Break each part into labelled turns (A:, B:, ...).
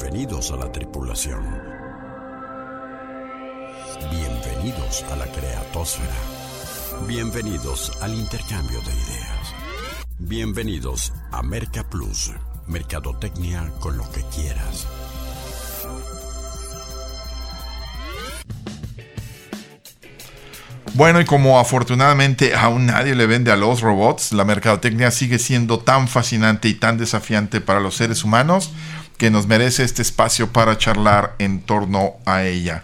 A: Bienvenidos a la tripulación. Bienvenidos a la creatosfera. Bienvenidos al intercambio de ideas. Bienvenidos a Merca Plus, Mercadotecnia con lo que quieras.
B: Bueno, y como afortunadamente aún nadie le vende a los robots, la mercadotecnia sigue siendo tan fascinante y tan desafiante para los seres humanos que nos merece este espacio para charlar en torno a ella.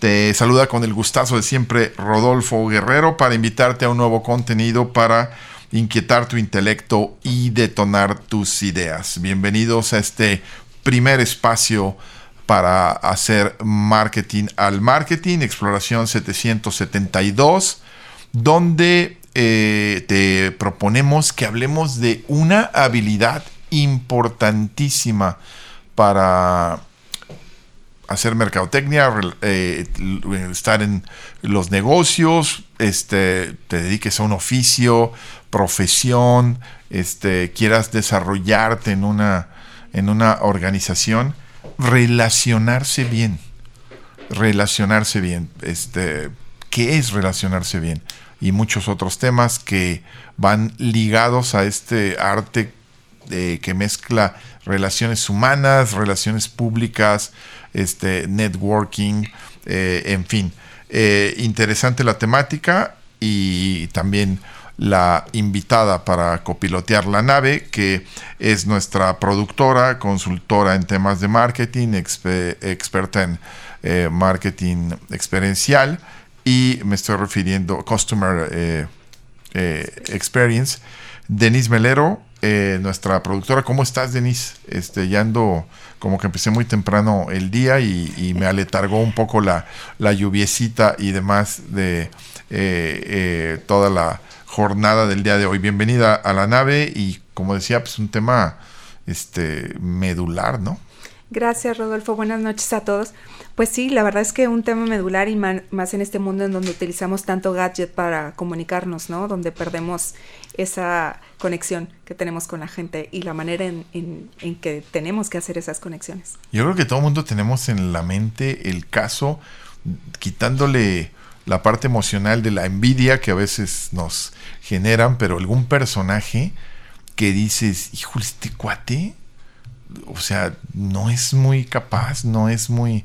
B: Te saluda con el gustazo de siempre Rodolfo Guerrero para invitarte a un nuevo contenido para inquietar tu intelecto y detonar tus ideas. Bienvenidos a este primer espacio para hacer marketing al marketing, exploración 772, donde eh, te proponemos que hablemos de una habilidad importantísima para hacer mercadotecnia, eh, estar en los negocios, este, te dediques a un oficio, profesión, este, quieras desarrollarte en una, en una organización, relacionarse bien. Relacionarse bien. Este, ¿Qué es relacionarse bien? Y muchos otros temas que van ligados a este arte que mezcla relaciones humanas, relaciones públicas, este, networking, eh, en fin. Eh, interesante la temática y también la invitada para copilotear la nave, que es nuestra productora, consultora en temas de marketing, experta en eh, marketing experiencial y me estoy refiriendo a Customer Experience. Denise Melero, nuestra productora. ¿Cómo estás, Denise? Este, ya ando como que empecé muy temprano el día y, me aletargó un poco la, la lluviecita y demás de eh, eh, toda la jornada del día de hoy. Bienvenida a la nave y como decía, pues un tema este medular, ¿no?
C: Gracias, Rodolfo. Buenas noches a todos. Pues sí, la verdad es que un tema medular y más en este mundo en donde utilizamos tanto gadget para comunicarnos, ¿no? Donde perdemos esa conexión que tenemos con la gente y la manera en, que tenemos que hacer esas conexiones.
B: Yo creo que todo el mundo tenemos en la mente el caso, quitándole la parte emocional de la envidia que a veces nos generan, pero algún personaje que dices, híjole, este cuate, o sea, no es muy capaz, no es muy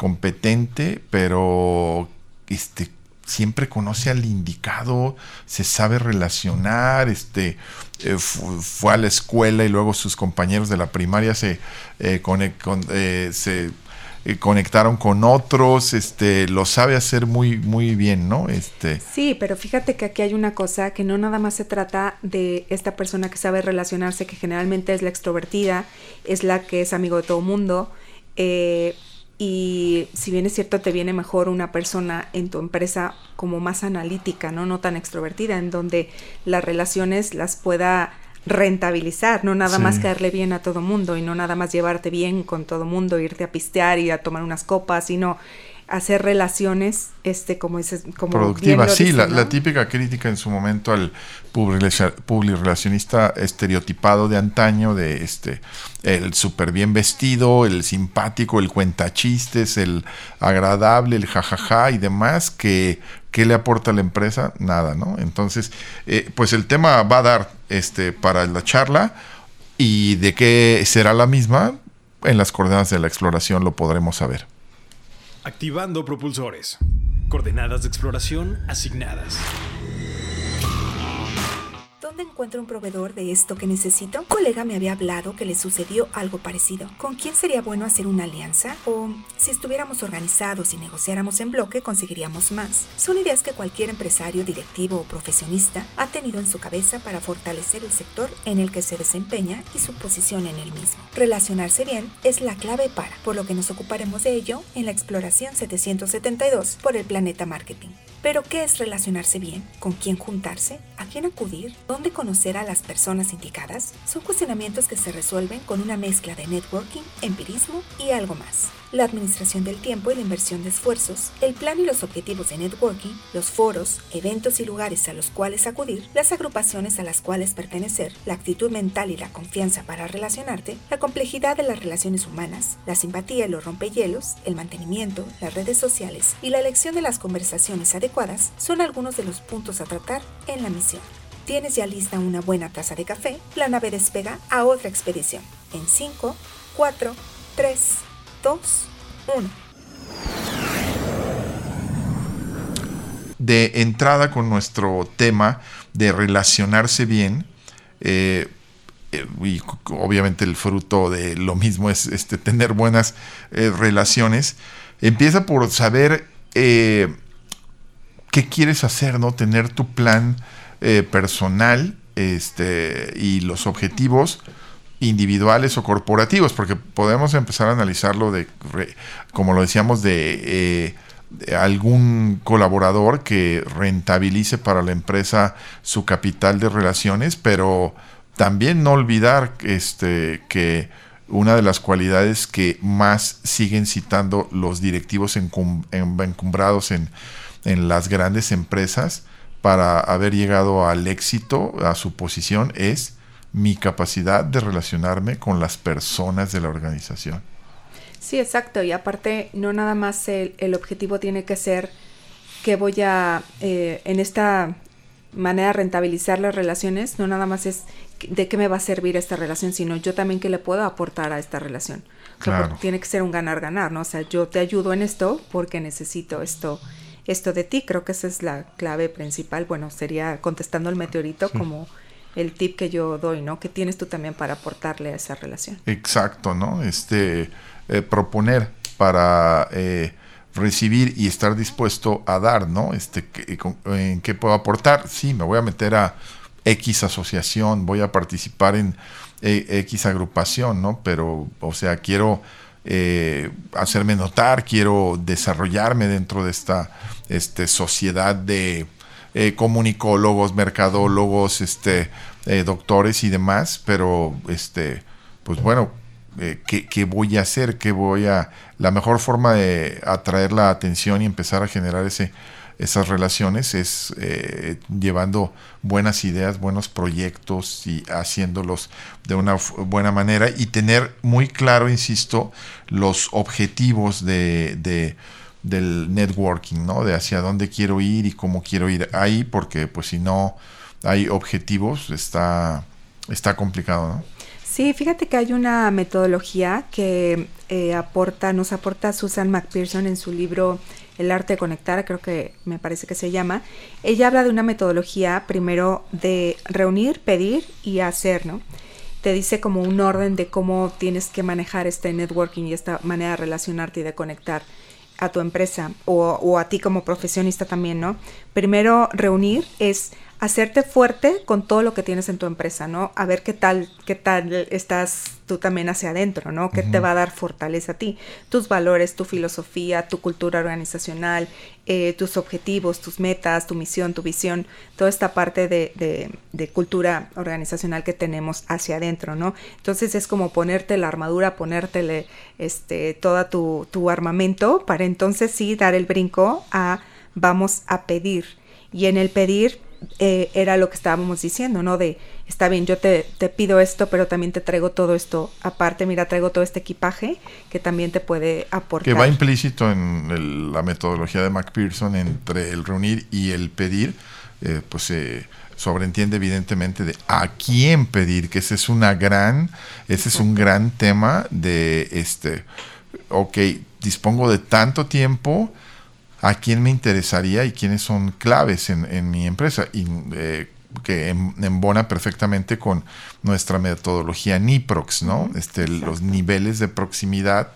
B: competente, pero este siempre conoce al indicado, se sabe relacionar, este, eh, fue a la escuela y luego sus compañeros de la primaria se, eh, eh, se conectaron con otros, este, lo sabe hacer muy, muy bien, ¿no? Este.
C: Sí, pero fíjate que aquí hay una cosa que no nada más se trata de esta persona que sabe relacionarse, que generalmente es la extrovertida, es la que es amigo de todo mundo, eh, y si bien es cierto te viene mejor una persona en tu empresa como más analítica, ¿no? No tan extrovertida, en donde las relaciones las pueda rentabilizar, no nada más caerle bien a todo mundo y no nada más llevarte bien con todo mundo, irte a pistear y a tomar unas copas, sino hacer relaciones, este, como dices, como
B: productivas. Sí, la, típica crítica en su momento al publirelacionista estereotipado de antaño, de este, el súper bien vestido, el simpático, el cuentachistes, el agradable, el jajaja y demás, que ¿qué le aporta a la empresa? Nada, ¿no? Entonces, eh, pues el tema va a dar este, para la charla y de qué será la misma, en las coordenadas de la exploración lo podremos saber.
D: Activando propulsores. Coordenadas de exploración asignadas.
E: ¿Dónde encuentro un proveedor de esto que necesito? Un colega me había hablado que le sucedió algo parecido. ¿Con quién sería bueno hacer una alianza? O si estuviéramos organizados y negociáramos en bloque, conseguiríamos más. Son ideas que cualquier empresario, directivo o profesionista ha tenido en su cabeza para fortalecer el sector en el que se desempeña y su posición en el mismo. Relacionarse bien es la clave para, por lo que nos ocuparemos de ello en la exploración 772 por el planeta marketing. Pero, ¿qué es relacionarse bien? ¿Con quién juntarse? ¿A quién acudir? ¿Dónde conocer a las personas indicadas? Son cuestionamientos que se resuelven con una mezcla de networking, empirismo y algo más. La administración del tiempo y la inversión de esfuerzos, el plan y los objetivos de networking, los foros, eventos y lugares a los cuales acudir, las agrupaciones a las cuales pertenecer, la actitud mental y la confianza para relacionarte, la complejidad de las relaciones humanas, la simpatía y los rompehielos, el mantenimiento, las redes sociales y la elección de las conversaciones adecuadas son algunos de los puntos a tratar en la misión. Tienes ya lista una buena taza de café, la nave despega a otra expedición. En 5, 4, 3, 2, 1.
B: De entrada con nuestro tema de relacionarse bien, eh, eh, y obviamente el fruto de lo mismo es este, tener buenas eh, relaciones, empieza por saber qué quieres hacer, ¿no? Tener tu plan personal este, y los objetivos individuales o corporativos, porque podemos empezar a analizarlo de, como lo decíamos, eh, de, algún colaborador que rentabilice para la empresa su capital de relaciones, pero también no olvidar este, que una de las cualidades que más siguen citando los directivos encumbrados en, en las grandes empresas para haber llegado al éxito, a su posición, es mi capacidad de relacionarme con las personas de la organización.
C: Sí, exacto. Y aparte, no nada más el, objetivo tiene que ser que voy a, eh, en esta manera de rentabilizar las relaciones, no nada más es de qué me va a servir esta relación, sino yo también qué le puedo aportar a esta relación. claro. tiene que ser un ganar-ganar, ¿no? O sea, yo te ayudo en esto porque necesito esto, esto de ti. Creo que esa es la clave principal. Bueno, sería contestando el meteorito como el tip que yo doy, ¿no? ¿Qué tienes tú también para aportarle a esa relación?
B: Exacto, ¿no? Este, eh, proponer para eh, recibir y estar dispuesto a dar, ¿no? Este, ¿En qué puedo aportar? Sí, me voy a meter a X asociación, voy a participar en eh, X agrupación, ¿no? Pero, o sea, quiero hacerme notar, quiero desarrollarme dentro de esta este, sociedad de eh, comunicólogos, mercadólogos, este, eh, doctores y demás, pero este, pues bueno, eh, ¿qué, voy a hacer? ¿Qué voy a...? La mejor forma de atraer la atención y empezar a generar ese, esas relaciones es llevando buenas ideas, buenos proyectos y haciéndolos de una buena manera y tener muy claro, insisto, los objetivos de del networking, ¿no? De hacia dónde quiero ir y cómo quiero ir ahí, porque pues si no hay objetivos, está, está complicado, ¿no?
C: Sí, fíjate que hay una metodología que eh, aporta, nos aporta Susan McPherson en su libro El arte de conectar, creo que me parece que se llama. Ella habla de una metodología primero de reunir, pedir y hacer, ¿no? Te dice como un orden de cómo tienes que manejar este networking y esta manera de relacionarte y de conectar a tu empresa o, o, a ti como profesionista también, ¿no? Primero reunir es hacerte fuerte con todo lo que tienes en tu empresa, ¿no? A ver qué tal, qué tal estás tú también hacia adentro, ¿no? ¿Qué te va a dar fortaleza a ti? Tus valores, tu filosofía, tu cultura organizacional, eh, tus objetivos, tus metas, tu misión, tu visión, toda esta parte de, de, cultura organizacional que tenemos hacia adentro, ¿no? Entonces es como ponerte la armadura, ponértele este, toda tu, tu armamento para entonces sí dar el brinco a vamos a pedir. Y en el pedir eh, era lo que estábamos diciendo, ¿no? De, está bien, yo te, te, pido esto, pero también te traigo todo esto aparte, mira, traigo todo este equipaje que también te puede aportar.
B: Que va implícito en la metodología de McPherson entre el reunir y el pedir, eh, pues se sobreentiende evidentemente de a quién pedir, que ese es una gran, ese es un gran tema de este, ok, dispongo de tanto tiempo, a quién me interesaría y quiénes son claves en, mi empresa. Y, eh, que embona perfectamente con nuestra metodología NIPROX, ¿no? Este, los niveles de proximidad,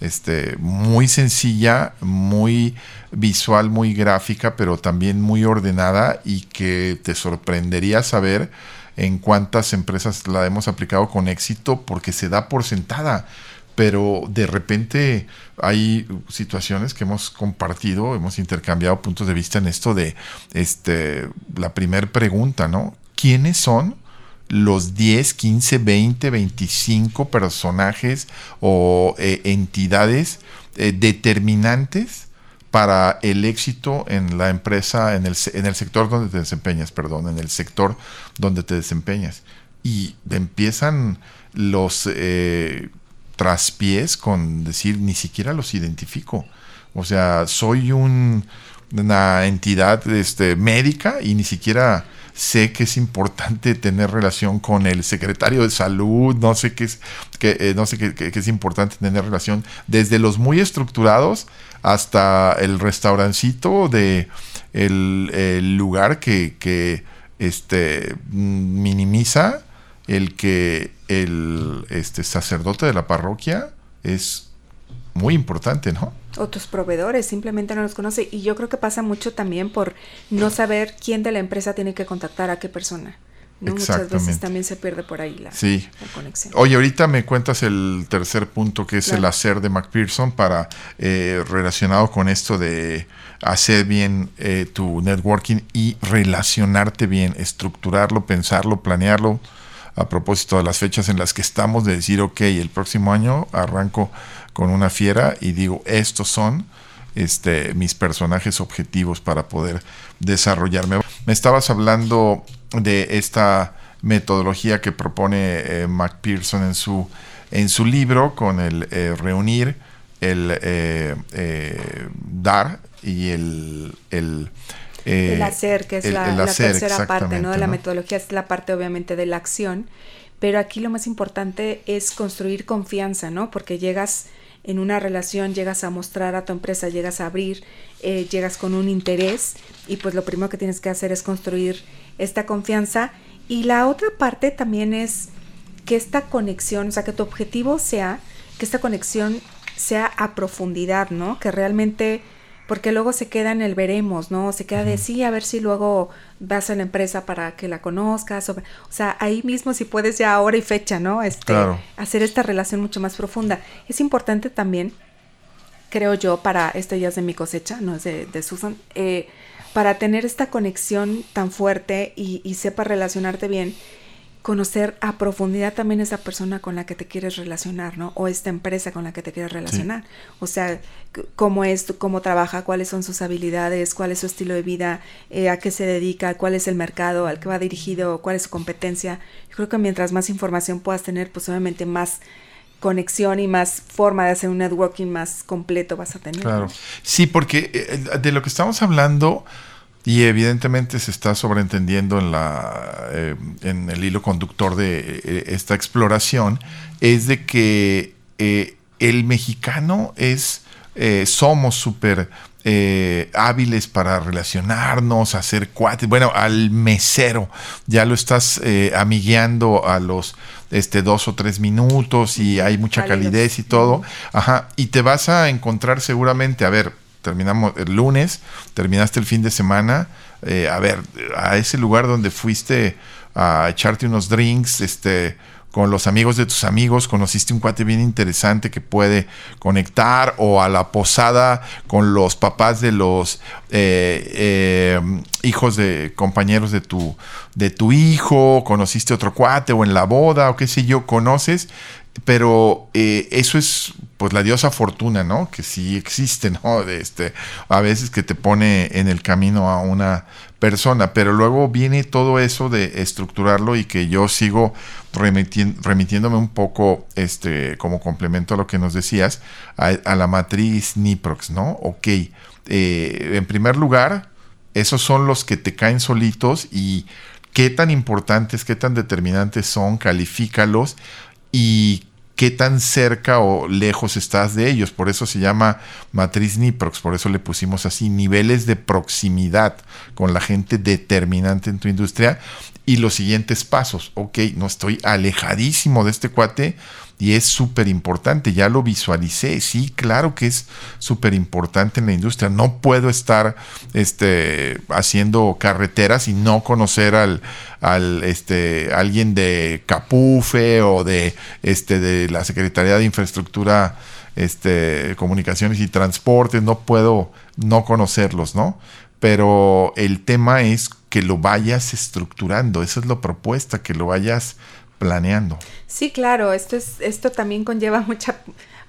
B: este, muy sencilla, muy visual, muy gráfica, pero también muy ordenada y que te sorprendería saber en cuántas empresas la hemos aplicado con éxito porque se da por sentada pero de repente hay situaciones que hemos compartido, hemos intercambiado puntos de vista en esto de este la primera pregunta, ¿no? ¿Quiénes son los 10, 15, 20, 25 personajes o eh, entidades eh, determinantes para el éxito en la empresa, en el, en el sector donde te desempeñas, perdón, en el sector donde te desempeñas. Y empiezan los eh, traspiés con decir, ni siquiera los identifico. O sea, soy un, una entidad este, médica y ni siquiera sé que es importante tener relación con el secretario de salud, no sé qué es, que, eh, no sé qué, es importante tener relación desde los muy estructurados hasta el restaurancito de el, lugar que, que, este minimiza el que el este sacerdote de la parroquia es muy importante, ¿no?
C: O tus proveedores simplemente no los conoce. Y yo creo que pasa mucho también por no saber quién de la empresa tiene que contactar a qué persona. ¿no? Muchas veces también se pierde por ahí la, conexión.
B: Oye, ahorita me cuentas el tercer punto que es el hacer de McPherson para eh, relacionado con esto de hacer bien eh, tu networking y relacionarte bien, estructurarlo, pensarlo, planearlo a propósito de las fechas en las que estamos, de decir, ok, el próximo año arranco con una fiera y digo, estos son este, mis personajes objetivos para poder desarrollarme. Me estabas hablando de esta metodología que propone eh, McPherson en su, en su libro con el eh, reunir, el eh, dar y el, el
C: el hacer, que es la, tercera parte ¿no? de la metodología, es la parte obviamente de la acción, pero aquí lo más importante es construir confianza, ¿no? Porque llegas en una relación llegas a mostrar a tu empresa, llegas a abrir, eh, llegas con un interés y pues lo primero que tienes que hacer es construir esta confianza. Y la otra parte también es que esta conexión, o sea, que tu objetivo sea que esta conexión sea a profundidad, ¿no? Que realmente porque luego se queda en el veremos, ¿no? Se queda de sí, a ver si luego vas a la empresa para que la conozcas. O, sea, ahí mismo si puedes ya hora y fecha, ¿no? Este, Hacer esta relación mucho más profunda. Es importante también, creo yo, para, este ya es de mi cosecha, no es de, Susan, eh, para tener esta conexión tan fuerte y, y sepa relacionarte bien, conocer a profundidad también esa persona con la que te quieres relacionar, ¿no? O esta empresa con la que te quieres relacionar. O sea, cómo es, cómo trabaja, cuáles son sus habilidades, cuál es su estilo de vida, eh, a qué se dedica, cuál es el mercado al que va dirigido, cuál es su competencia. Yo creo que mientras más información puedas tener, pues obviamente más conexión y más forma de hacer un networking más completo vas a tener.
B: Claro. Sí, porque eh, de lo que estamos hablando y evidentemente se está sobreentendiendo en, la, eh, en el hilo conductor de eh, esta exploración, es de que eh, el mexicano es, somos súper hábiles para relacionarnos, hacer cuates, bueno, al mesero, ya lo estás amigueando a los este, dos o tres minutos y hay mucha calidez y todo, ajá, y te vas a encontrar seguramente, a ver, terminamos el lunes, terminaste el fin de semana, eh, a ver, a ese lugar donde fuiste a echarte unos drinks, este, con los amigos de tus amigos, conociste un cuate bien interesante que puede conectar, o a la posada con los papás de los eh, eh, hijos de compañeros de tu, de tu hijo, conociste otro cuate, o en la boda, o qué sé yo, conoces pero eh, eso es pues la diosa fortuna, ¿no? Que sí existe, ¿no? Este, a veces que te pone en el camino a una persona, pero luego viene todo eso de estructurarlo y que yo sigo remitiéndome un poco, este, como complemento a lo que nos decías, a, la matriz Niprox, ¿no? Ok, eh, en primer lugar, esos son los que te caen solitos y qué tan importantes, qué tan determinantes son, califícalos y qué tan cerca o lejos estás de ellos. Por eso se llama matriz Niprox, por eso le pusimos así, niveles de proximidad con la gente determinante en tu industria y los siguientes pasos. Ok, no estoy alejadísimo de este cuate, y es súper importante, ya lo visualicé, sí, claro que es súper importante en la industria, no puedo estar este, haciendo carreteras y no conocer al, al este, alguien de Capufe o de, este, de la Secretaría de Infraestructura, este, Comunicaciones y Transportes, no puedo no conocerlos, ¿no? Pero el tema es que lo vayas estructurando. Esa es la propuesta, que lo vayas planeando.
C: Sí, claro, esto, es, esto también conlleva mucha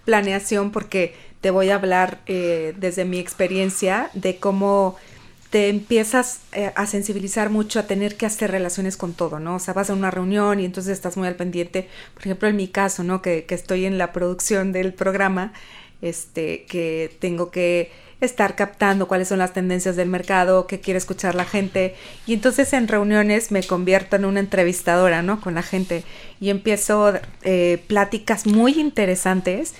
C: planeación porque te voy a hablar eh, desde mi experiencia de cómo te empiezas eh, a sensibilizar mucho a tener que hacer relaciones con todo, ¿no? O sea, vas a una reunión y entonces estás muy al pendiente, por ejemplo, en mi caso, ¿no? Que, que estoy en la producción del programa, este, que tengo que estar captando cuáles son las tendencias del mercado, qué quiere escuchar la gente. Y entonces en reuniones me convierto en una entrevistadora, ¿no? Con la gente. Y empiezo eh, pláticas muy interesantes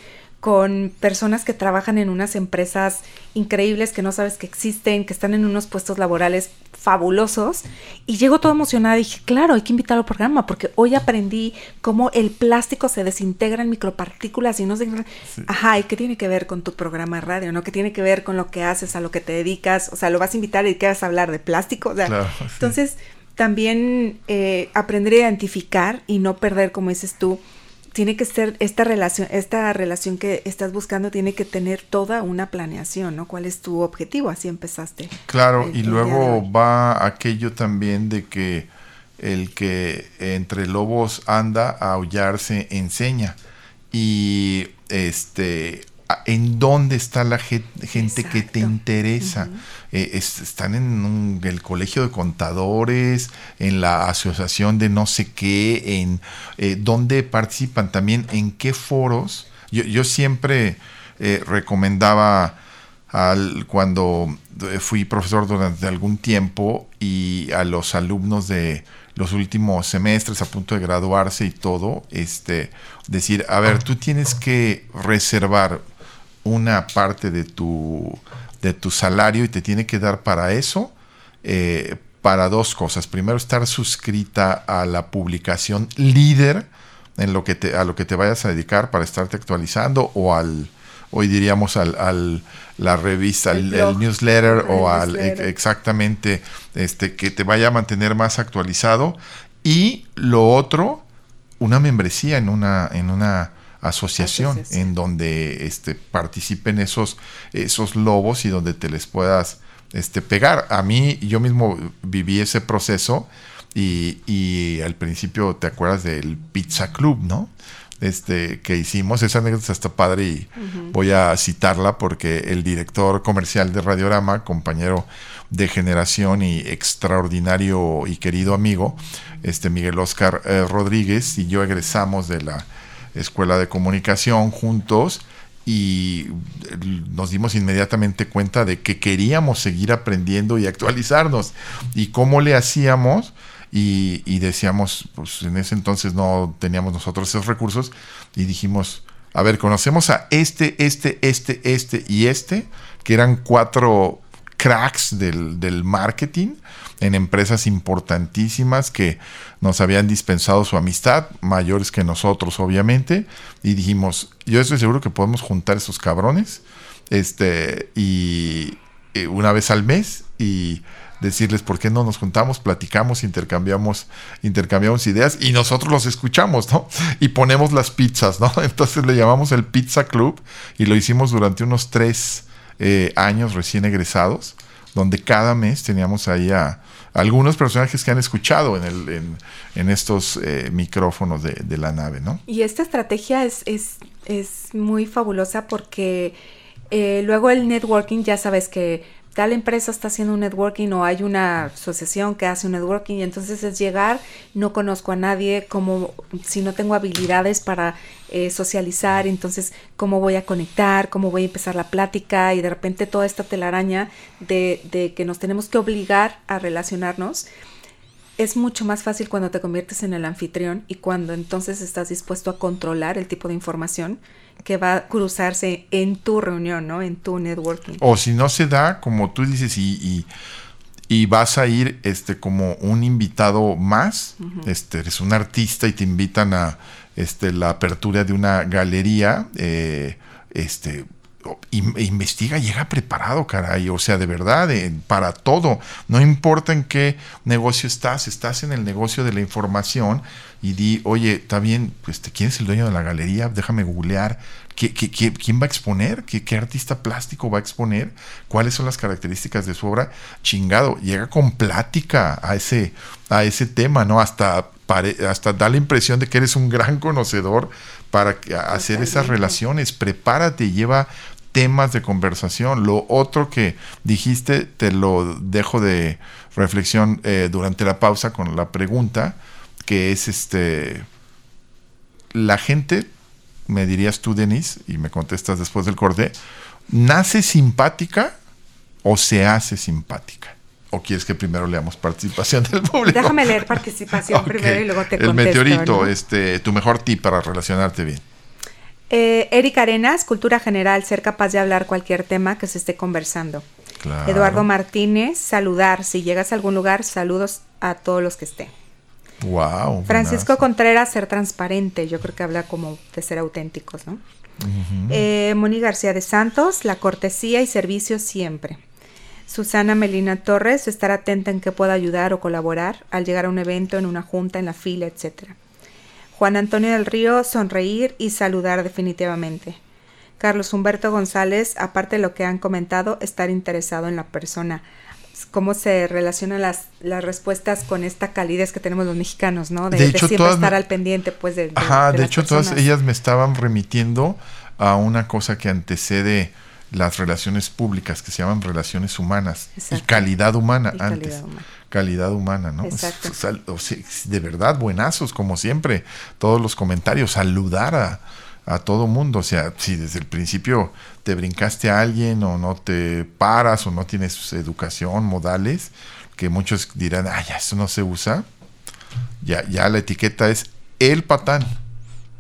C: con personas que trabajan en unas empresas increíbles que no sabes que existen, que están en unos puestos laborales fabulosos. Y llego todo emocionada y dije, claro, hay que invitarlo al programa porque hoy aprendí cómo el plástico se desintegra en micropartículas y no se... Ajá, ¿y qué tiene que ver con tu programa de radio? ¿No? ¿Qué tiene que ver con lo que haces, a lo que te dedicas? O sea, lo vas a invitar y quieres hablar de plástico. Entonces, también eh, aprender a identificar y no perder, como dices tú, tiene que ser esta relación, esta relación que estás buscando tiene que tener toda una planeación, ¿no? ¿Cuál es tu objetivo? Así empezaste.
B: Claro, y luego va aquello también de que el que entre lobos anda a aullarse enseña. Y este en dónde está la gente que te interesa. Eh, están en el colegio de contadores, en la asociación de no sé qué, en eh, dónde participan también, en qué foros. Yo, siempre eh, recomendaba al, cuando fui profesor durante algún tiempo y a los alumnos de los últimos semestres a punto de graduarse y todo, este, decir, a ver, tú tienes que reservar una parte de tu, de tu salario y te tiene que dar para eso, eh, para dos cosas. Primero, estar suscrita a la publicación líder en lo que te, a lo que te vayas a dedicar para estarte actualizando o al hoy diríamos al, la revista, el, newsletter o al exactamente este que te vaya a mantener más actualizado. Y lo otro una membresía en una en una asociación, en donde este, participen esos, esos lobos y donde te les puedas este, pegar. A mí, yo mismo viví ese proceso y, y al principio te acuerdas del Pizza Club, ¿no? Este, que hicimos, esa anécdota está padre y voy a citarla porque el director comercial de Radiorama, compañero de generación y extraordinario y querido amigo, este Miguel Oscar eh, Rodríguez y yo egresamos de la escuela de comunicación juntos y nos dimos inmediatamente cuenta de que queríamos seguir aprendiendo y actualizarnos. Y cómo le hacíamos y, decíamos, pues en ese entonces no teníamos nosotros esos recursos y dijimos, a ver, conocemos a este, este, este, este y este, que eran cuatro cracks del, del marketing en empresas importantísimas que nos habían dispensado su amistad, mayores que nosotros obviamente, y dijimos, yo estoy seguro que podemos juntar esos cabrones, este, y, una vez al mes y decirles por qué no nos juntamos, platicamos, intercambiamos, intercambiamos ideas y nosotros los escuchamos, ¿no? Y ponemos las pizzas, ¿no? Entonces le llamamos el Pizza Club y lo hicimos durante unos tres eh, años recién egresados donde cada mes teníamos ahí a algunos personajes que han escuchado en, el, en, estos eh, micrófonos de, la nave, ¿no?
C: Y esta estrategia es, es, es muy fabulosa porque eh, luego el networking, ya sabes que tal empresa está haciendo un networking o hay una asociación que hace un networking y entonces es llegar, no conozco a nadie, como si no tengo habilidades para eh, socializar, entonces cómo voy a conectar, cómo voy a empezar la plática y de repente toda esta telaraña de, de que nos tenemos que obligar a relacionarnos es mucho más fácil cuando te conviertes en el anfitrión y cuando entonces estás dispuesto a controlar el tipo de información que va a cruzarse en tu reunión, ¿no? En tu networking.
B: O si no se da, como tú dices, y, y, vas a ir este, como un invitado más, este, eres un artista y te invitan a este, la apertura de una galería, eh, este, investiga, llega preparado, caray. O sea, de verdad, eh, para todo. No importa en qué negocio estás, estás en el negocio de la información y di, oye, está bien, pues, ¿quién es el dueño de la galería? Déjame googlear. ¿Qué, quién va a exponer? ¿Qué, ¿Qué, artista plástico va a exponer? ¿Cuáles son las características de su obra? Chingado, llega con plática a ese, a ese tema, ¿no? Hasta, hasta da la impresión de que eres un gran conocedor para hacer esas relaciones. Prepárate, lleva temas de conversación. Lo otro que dijiste, te lo dejo de reflexión eh, durante la pausa con la pregunta, que es este, la gente, me dirías tú, Denis, y me contestas después del corte, ¿nace simpática o se hace simpática? ¿O quieres que primero leamos participación del público?
C: Déjame leer participación primero y luego te contesto.
B: El meteorito, este, tu mejor tip para relacionarte bien.
C: Eh, Eric Arenas, cultura general, ser capaz de hablar cualquier tema que se esté conversando. Eduardo Martínez, saludar. Si llegas a algún lugar, saludos a todos los que estén.
B: Wow.
C: Francisco Contreras, ser transparente. Yo creo que habla como de ser auténticos, ¿no? Eh, Moni García de Santos, la cortesía y servicio siempre. Susana Melina Torres, estar atenta en qué pueda ayudar o colaborar al llegar a un evento, en una junta, en la fila, etcétera. Juan Antonio del Río, sonreír y saludar definitivamente. Carlos Humberto González, aparte de lo que han comentado, estar interesado en la persona. ¿Cómo se relacionan las, las respuestas con esta calidez que tenemos los mexicanos, ¿no?
B: De, hecho,
C: siempre estar al pendiente, pues, de.
B: Ajá, de, hecho, todas ellas me estaban remitiendo a una cosa que antecede las relaciones públicas, que se llaman relaciones humanas y calidad humana antes calidad humana, ¿no? Exacto. de verdad, buenazos, como siempre, todos los comentarios, saludar a, a todo mundo, o sea, si desde el principio te brincaste a alguien o no te paras o no tienes educación, modales, que muchos dirán, ay, eso no se usa, ya, ya la etiqueta es el patán.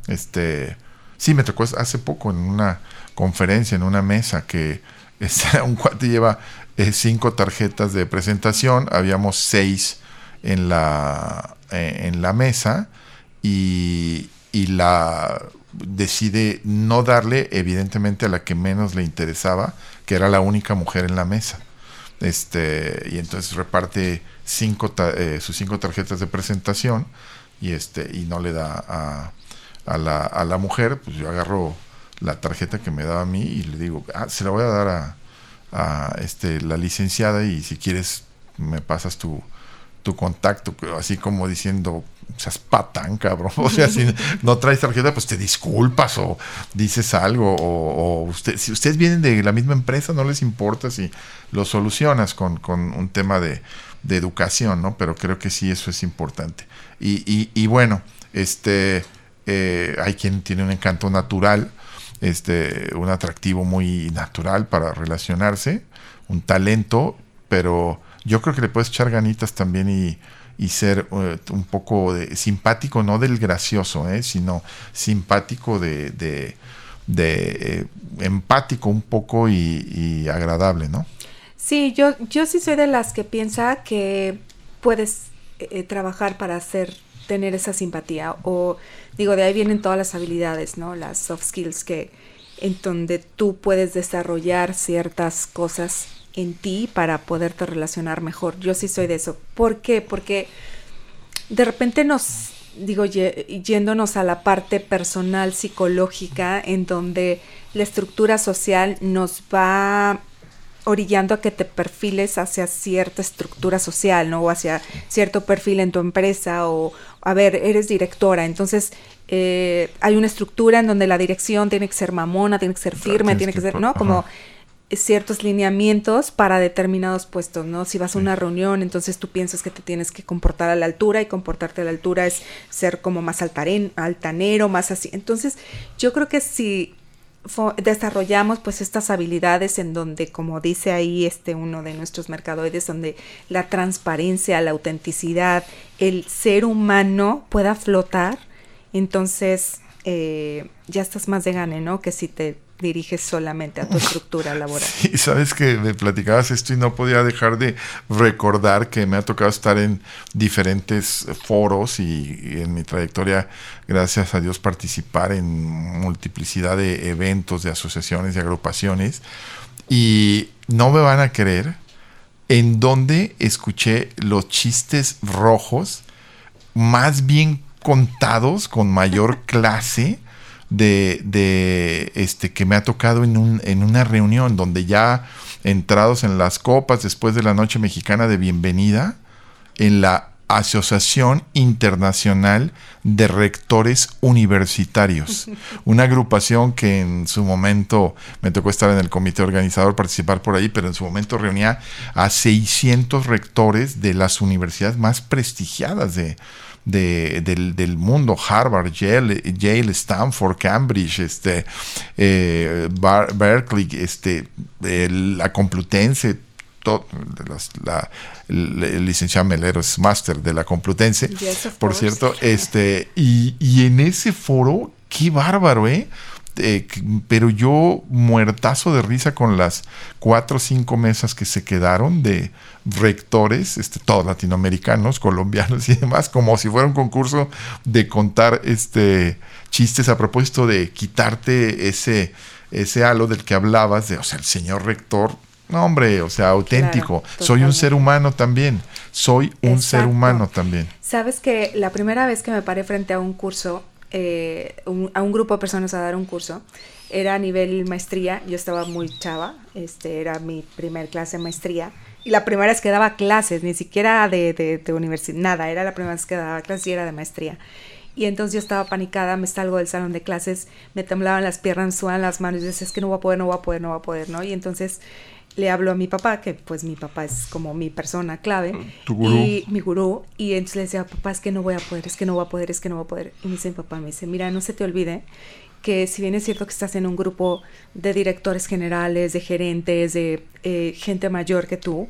B: Este, sí, me tocó hace poco en una conferencia, en una mesa, que un cuate lleva eh, cinco tarjetas de presentación, habíamos seis en la, eh, en la mesa y, y, la decide no darle evidentemente a la que menos le interesaba, que era la única mujer en la mesa. Este, y entonces reparte cinco eh, sus cinco tarjetas de presentación y este y no le da a, a, la, a la mujer, pues yo agarro la tarjeta que me daba a mí y le digo, ah, se la voy a dar a, a este, la licenciada y si quieres me pasas tu, tu contacto, así como diciendo, seas patán, cabrón. O sea, si no traes tarjeta, pues te disculpas o dices algo. O, usted, si ustedes vienen de la misma empresa, no les importa si lo solucionas con, con un tema de, educación, ¿no? Pero creo que sí, eso es importante. Y, y, y bueno, este, eh, hay quien tiene un encanto natural este, un atractivo muy natural para relacionarse, un talento, pero yo creo que le puedes echar ganitas también y, ser eh, un poco de, simpático, no del gracioso, eh, sino simpático de, de, eh, empático un poco y, agradable, ¿no?
C: Sí, yo, yo sí soy de las que piensa que puedes trabajar para hacer tener esa simpatía o digo de ahí vienen todas las habilidades no las soft skills que en donde tú puedes desarrollar ciertas cosas en ti para poderte relacionar mejor. Yo sí soy de eso. ¿por qué? porque de repente nos digo yéndonos a la parte personal psicológica en donde la estructura social nos va orillando a que te perfiles hacia cierta estructura social, ¿no? O hacia cierto perfil en tu empresa o, a ver, eres directora, entonces eh, hay una estructura en donde la dirección tiene que ser mamona, tiene que ser firme, tiene que, ser, ¿no? Como ciertos lineamientos para determinados puestos, ¿no? Si vas a una reunión, entonces tú piensas que te tienes que comportar a la altura y comportarte a la altura es ser como más altanero, más así. Entonces, yo creo que si desarrollamos pues estas habilidades en donde como dice ahí este uno de nuestros mercadoides donde la transparencia la autenticidad el ser humano pueda flotar entonces eh, ya estás más de gane, ¿no? Que si te diriges solamente a tu estructura laboral.
B: Sí, sabes que me platicabas esto y no podía dejar de recordar que me ha tocado estar en diferentes foros y, en mi trayectoria, gracias a Dios, participar en multiplicidad de eventos, de asociaciones, de agrupaciones. Y no me van a creer en donde escuché los chistes rojos más bien contados, con mayor clase de, de, este que me ha tocado en, un, en una reunión donde ya entrados en las copas después de la noche mexicana de bienvenida en la Asociación Internacional de Rectores Universitarios, una agrupación que en su momento me tocó estar en el comité organizador, participar por ahí, pero en su momento reunía a 600 rectores de las universidades más prestigiadas de, del, mundo, Harvard, Yale, Yale, Stanford, Cambridge, este, eh, Berkeley, este, la Complutense, la, el licenciado Melero es máster de la Complutense, por cierto, este, y, y en ese foro, qué bárbaro, ¿eh? Eh, pero yo muertazo de risa con las cuatro o cinco mesas que se quedaron de rectores, este, todos latinoamericanos, colombianos y demás, como si fuera un concurso de contar este chistes a propósito de quitarte ese, ese halo del que hablabas, de, o sea, el señor rector, no, hombre, o sea, auténtico. soy un ser humano también. Soy un ser humano también.
C: Sabes que la primera vez que me paré frente a un curso, eh, a un grupo de personas a dar un curso. Era a nivel maestría, yo estaba muy chava, este, era mi primer clase de maestría. Y la primera vez que daba clases, ni siquiera de, de, universidad, nada, era la primera vez que daba clases y era de maestría. Y entonces yo estaba panicada, me salgo del salón de clases, me temblaban las piernas, me sudaban las manos, y decía, es que no voy a poder, no voy a poder, no voy a poder, ¿no? Y entonces le hablo a mi papá, que pues mi papá es como mi persona clave.
B: Tu gurú.
C: Y mi gurú. Y entonces le decía, papá, es que no voy a poder, es que no voy a poder, es que no voy a poder. Y me dice mi papá, me dice, mira, no se te olvide que si bien es cierto que estás en un grupo de directores generales, de gerentes, de eh, gente mayor que tú,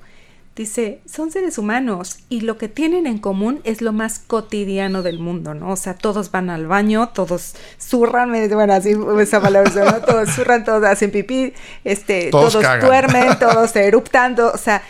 C: dice, son seres humanos y lo que tienen en común es lo más cotidiano del mundo, ¿no? O sea, todos van al baño, todos zurran, bueno, así esa palabra, ¿no? Todos zurran, todos hacen pipí, este, todos, duermen, todos eruptan, o sea,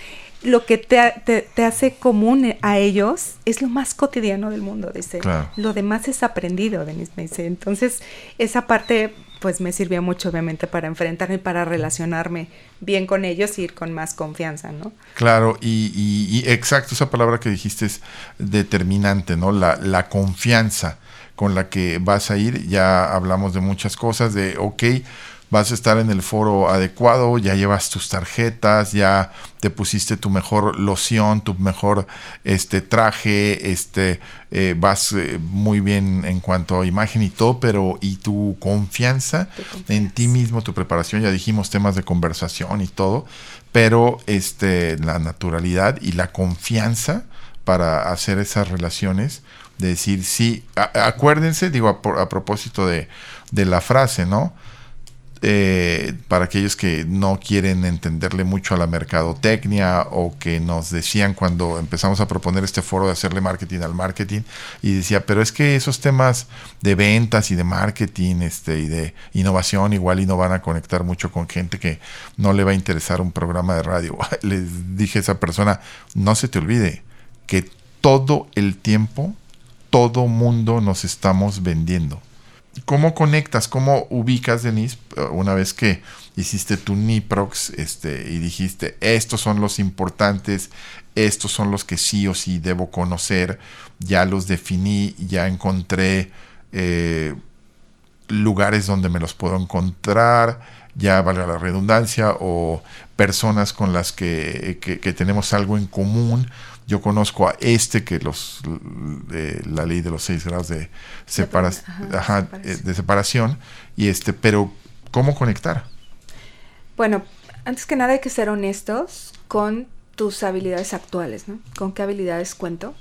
C: lo que te, te, hace común a ellos es lo más cotidiano del mundo, dice. Lo demás es aprendido, Denise me dice. Entonces, esa parte pues me sirvió mucho obviamente para enfrentarme y para relacionarme bien con ellos y ir con más confianza, ¿no?
B: Claro, y, exacto, esa palabra que dijiste es determinante, ¿no? La, la confianza con la que vas a ir, ya hablamos de muchas cosas, de, ok, vas a estar en el foro adecuado, ya llevas tus tarjetas, ya te pusiste tu mejor loción, tu mejor este traje, este eh, vas eh, muy bien en cuanto a imagen y todo, pero y tu confianza, en ti mismo, tu preparación, ya dijimos temas de conversación y todo, pero este la naturalidad y la confianza para hacer esas relaciones, de decir sí, acuérdense, digo a, a propósito de, de la frase, ¿no? Eh, para aquellos que no quieren entenderle mucho a la mercadotecnia o que nos decían cuando empezamos a proponer este foro de hacerle marketing al marketing y decía, pero es que esos temas de ventas y de marketing este, y de innovación igual y no van a conectar mucho con gente que no le va a interesar un programa de radio. Les dije a esa persona, no se te olvide que todo el tiempo, todo mundo nos estamos vendiendo ¿Cómo conectas, cómo ubicas, Denise, una vez que hiciste tu NIPROX este, y dijiste, estos son los importantes, estos son los que sí o sí debo conocer, ya los definí, ya encontré eh, lugares donde me los puedo encontrar, ya valga la redundancia, o personas con las que, que tenemos algo en común, yo conozco a este que los la ley de los seis grados de, eh, de separación y este pero cómo conectar
C: bueno antes que nada hay que ser honestos con tus habilidades actuales no con qué habilidades cuento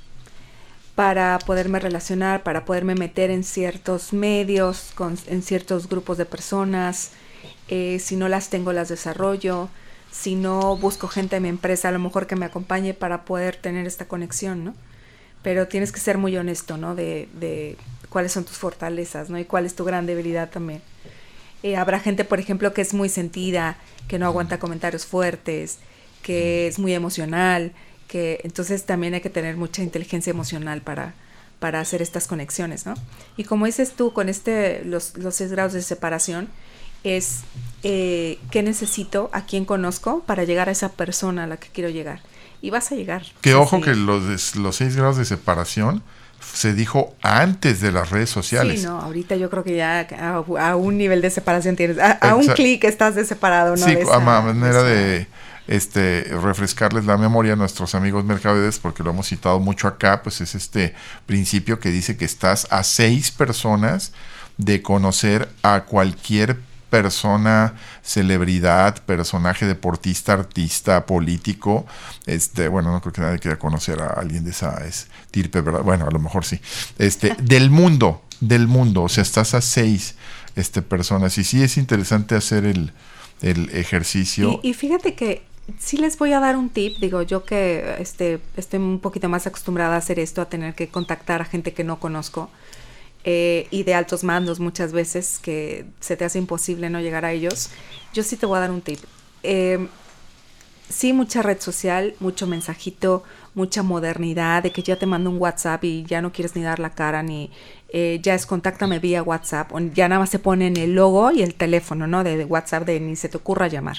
C: para poderme relacionar para poderme meter en ciertos medios con, en ciertos grupos de personas eh, si no las tengo las desarrollo si no busco gente de mi empresa a lo mejor que me acompañe para poder tener esta conexión, ¿no? Pero tienes que ser muy honesto, ¿no? De, cuáles son tus fortalezas, ¿no? Y cuál es tu gran debilidad también. Eh, habrá gente, por ejemplo, que es muy sentida, que no aguanta comentarios fuertes, que es muy emocional, que entonces también hay que tener mucha inteligencia emocional para, para hacer estas conexiones, ¿no? Y como dices tú, con este, los, los seis grados de separación, es eh, qué necesito, a quién conozco para llegar a esa persona a la que quiero llegar. Y vas a llegar.
B: Que ojo que los, los seis grados de separación se dijo antes de las redes sociales.
C: Sí, no, ahorita yo creo que ya a, un nivel de separación tienes, a, un clic estás de separado, ¿no?
B: Sí, a manera de este refrescarles la memoria a nuestros amigos mercaderes, porque lo hemos citado mucho acá, pues es este principio que dice que estás a seis personas de conocer a cualquier persona, celebridad, personaje deportista, artista, político, este, bueno, no creo que nadie quiera conocer a alguien de esa estirpe, ¿verdad? Bueno, a lo mejor sí. Este, del mundo, del mundo, o sea, estás a seis este, personas y sí es interesante hacer el, el ejercicio.
C: Y, y fíjate que sí les voy a dar un tip, digo yo que este, estoy un poquito más acostumbrada a hacer esto, a tener que contactar a gente que no conozco. Eh, y de altos mandos muchas veces que se te hace imposible no llegar a ellos, yo sí te voy a dar un tip. Eh, sí, mucha red social, mucho mensajito, mucha modernidad, de que ya te mando un WhatsApp y ya no quieres ni dar la cara, ni eh, ya es contáctame vía WhatsApp, ya nada más se ponen el logo y el teléfono, ¿no? De, de WhatsApp, de ni se te ocurra llamar.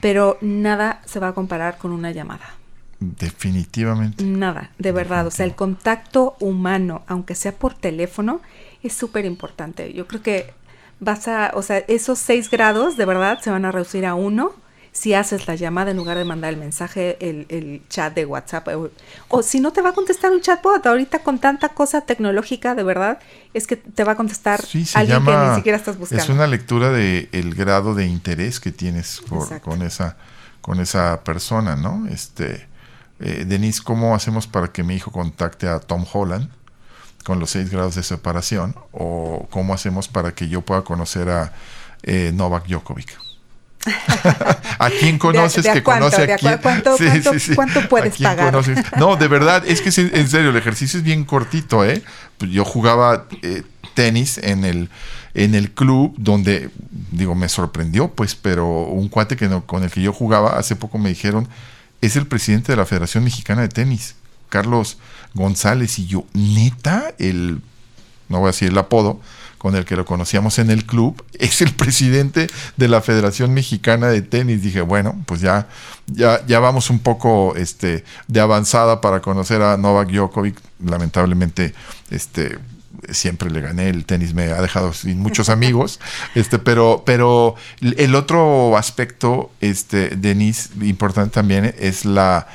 C: Pero nada se va a comparar con una llamada.
B: Definitivamente.
C: Nada, de verdad. O sea, el contacto humano, aunque sea por teléfono, es súper importante. Yo creo que vas a, o sea, esos seis grados de verdad se van a reducir a uno si haces la llamada en lugar de mandar el mensaje, el, chat de WhatsApp. O, si no te va a contestar un chatbot, ahorita con tanta cosa tecnológica, de verdad, es que te va a contestar alguien que ni siquiera estás buscando.
B: Es una lectura de el grado de interés que tienes con esa con esa persona, ¿no? Este eh, Denise, ¿cómo hacemos para que mi hijo contacte a Tom Holland con los seis grados de separación? ¿O cómo hacemos para que yo pueda conocer a eh, Novak Djokovic? ¿A quién conoces que conoce a quién?
C: ¿Cuánto, puedes pagar?
B: No, de verdad, es que en serio, el ejercicio es bien cortito, ¿eh? Yo jugaba eh, tenis en el, en el club donde, digo, me sorprendió, pues, pero un cuate que con el que yo jugaba, hace poco me dijeron, es el presidente de la Federación Mexicana de Tenis, Carlos González, y yo, neta, el, no voy a decir el apodo, con el que lo conocíamos en el club, es el presidente de la Federación Mexicana de Tenis. Dije, bueno, pues ya, ya, ya vamos un poco este, de avanzada para conocer a Novak Djokovic. Lamentablemente, este, siempre le gané, el tenis me ha dejado sin muchos amigos, este, pero, pero el otro aspecto, este, Denis, importante también, es la,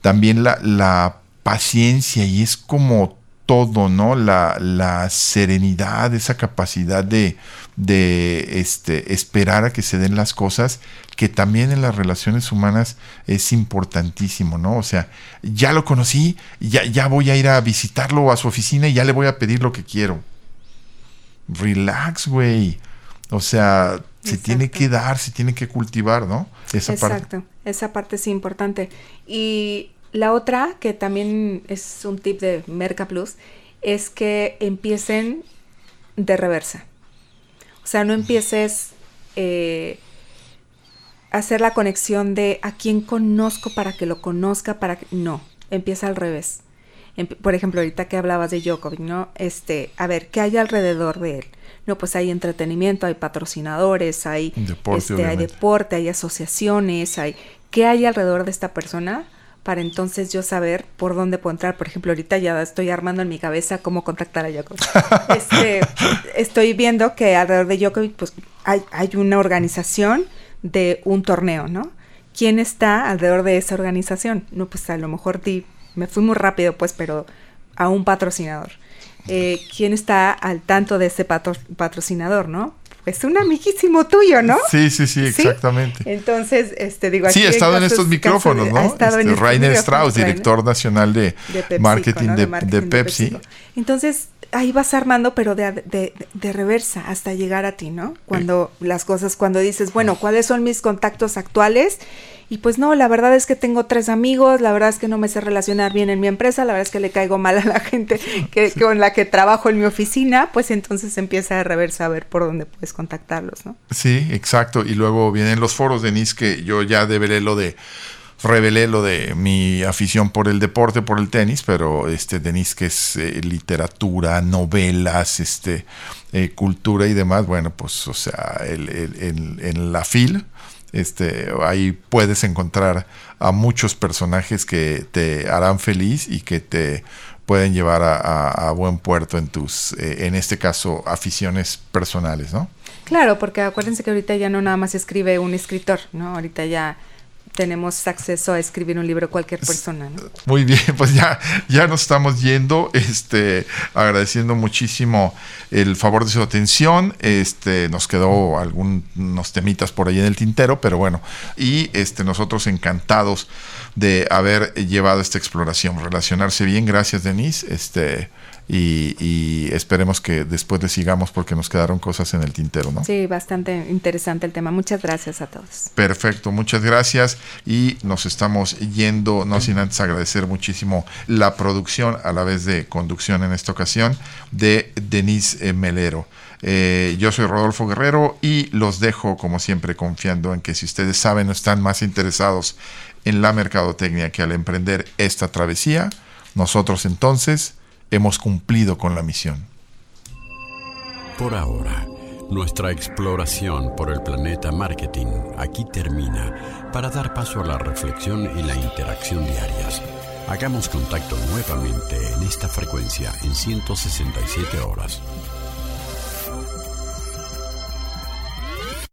B: también la, la paciencia y es como todo, ¿no? La, la serenidad, esa capacidad de, de este, esperar a que se den las cosas, que también en las relaciones humanas es importantísimo, ¿no? O sea, ya lo conocí, ya, ya voy a ir a visitarlo a su oficina y ya le voy a pedir lo que quiero. Relax, güey. O sea, se tiene que dar, se tiene que cultivar, ¿no?
C: Esa Exacto, esa parte es importante. Y la otra, que también es un tip de Merca Plus, es que empiecen de reversa. O sea, no empieces eh, a hacer la conexión de a quién conozco para que lo conozca, para que... No, empieza al revés. por ejemplo, ahorita que hablabas de Djokovic, ¿no? Este, a ver, ¿qué hay alrededor de él? No, pues hay entretenimiento, hay patrocinadores, hay deporte, este, hay deporte, hay asociaciones, hay ¿qué hay alrededor de esta persona? Para entonces yo saber por dónde puedo entrar. Por ejemplo, ahorita ya estoy armando en mi cabeza cómo contactar a Djokovic. este, estoy viendo que alrededor de Djokovic pues, hay, hay una organización de un torneo, ¿no? ¿Quién está alrededor de esa organización? No, pues a lo mejor di, me fui muy rápido, pues, pero a un patrocinador. Eh, ¿Quién está al tanto de ese patrocinador, no? Es un amiguísimo tuyo, ¿no?
B: Sí, sí, sí, exactamente.
C: Entonces, este, digo,
B: Sí, ha estado en estos micrófonos, ¿no? este, Rainer Strauss, director nacional de, marketing, de, Pepsi.
C: Entonces, ahí vas armando, pero de, de, de, reversa hasta llegar a ti, ¿no? Cuando las cosas, cuando dices, bueno, ¿cuáles son mis contactos actuales? Y pues no, la verdad es que tengo tres amigos, la verdad es que no me sé relacionar bien en mi empresa, la verdad es que le caigo mal a la gente que, con la que trabajo en mi oficina, pues entonces empieza a reversa a ver por dónde puedes contactarlos, ¿no?
B: Sí, exacto. Y luego vienen los foros, Denise, que yo ya deberé lo de revelé lo de mi afición por el deporte, por el tenis, pero este Denis que es eh, literatura, novelas, este eh, cultura y demás, bueno, pues o sea, en la FIL, este, ahí puedes encontrar a muchos personajes que te harán feliz y que te pueden llevar a, buen puerto en tus, eh, en este caso, aficiones personales, ¿no?
C: Claro, porque acuérdense que ahorita ya no nada más escribe un escritor, ¿no? Ahorita ya tenemos acceso a escribir un libro cualquier persona.
B: Muy bien, pues ya, ya nos estamos yendo, este, agradeciendo muchísimo el favor de su atención. Este, nos quedó algunos temitas por ahí en el tintero, pero bueno, y este, nosotros encantados de haber llevado esta exploración, relacionarse bien. Gracias, Denise. Este, y, esperemos que después le sigamos porque nos quedaron cosas en el tintero, ¿no?
C: Sí, bastante interesante el tema. Muchas gracias a todos.
B: Perfecto, muchas gracias y nos estamos yendo, no sin antes agradecer muchísimo la producción a la vez de conducción en esta ocasión de Denise Melero. Eh, yo soy Rodolfo Guerrero y los dejo como siempre confiando en que si ustedes saben o están más interesados en la mercadotecnia que al emprender esta travesía, nosotros entonces hemos cumplido con la misión.
A: Por ahora, nuestra exploración por el planeta marketing aquí termina para dar paso a la reflexión y la interacción diarias. Hagamos contacto nuevamente en esta frecuencia en 167 horas.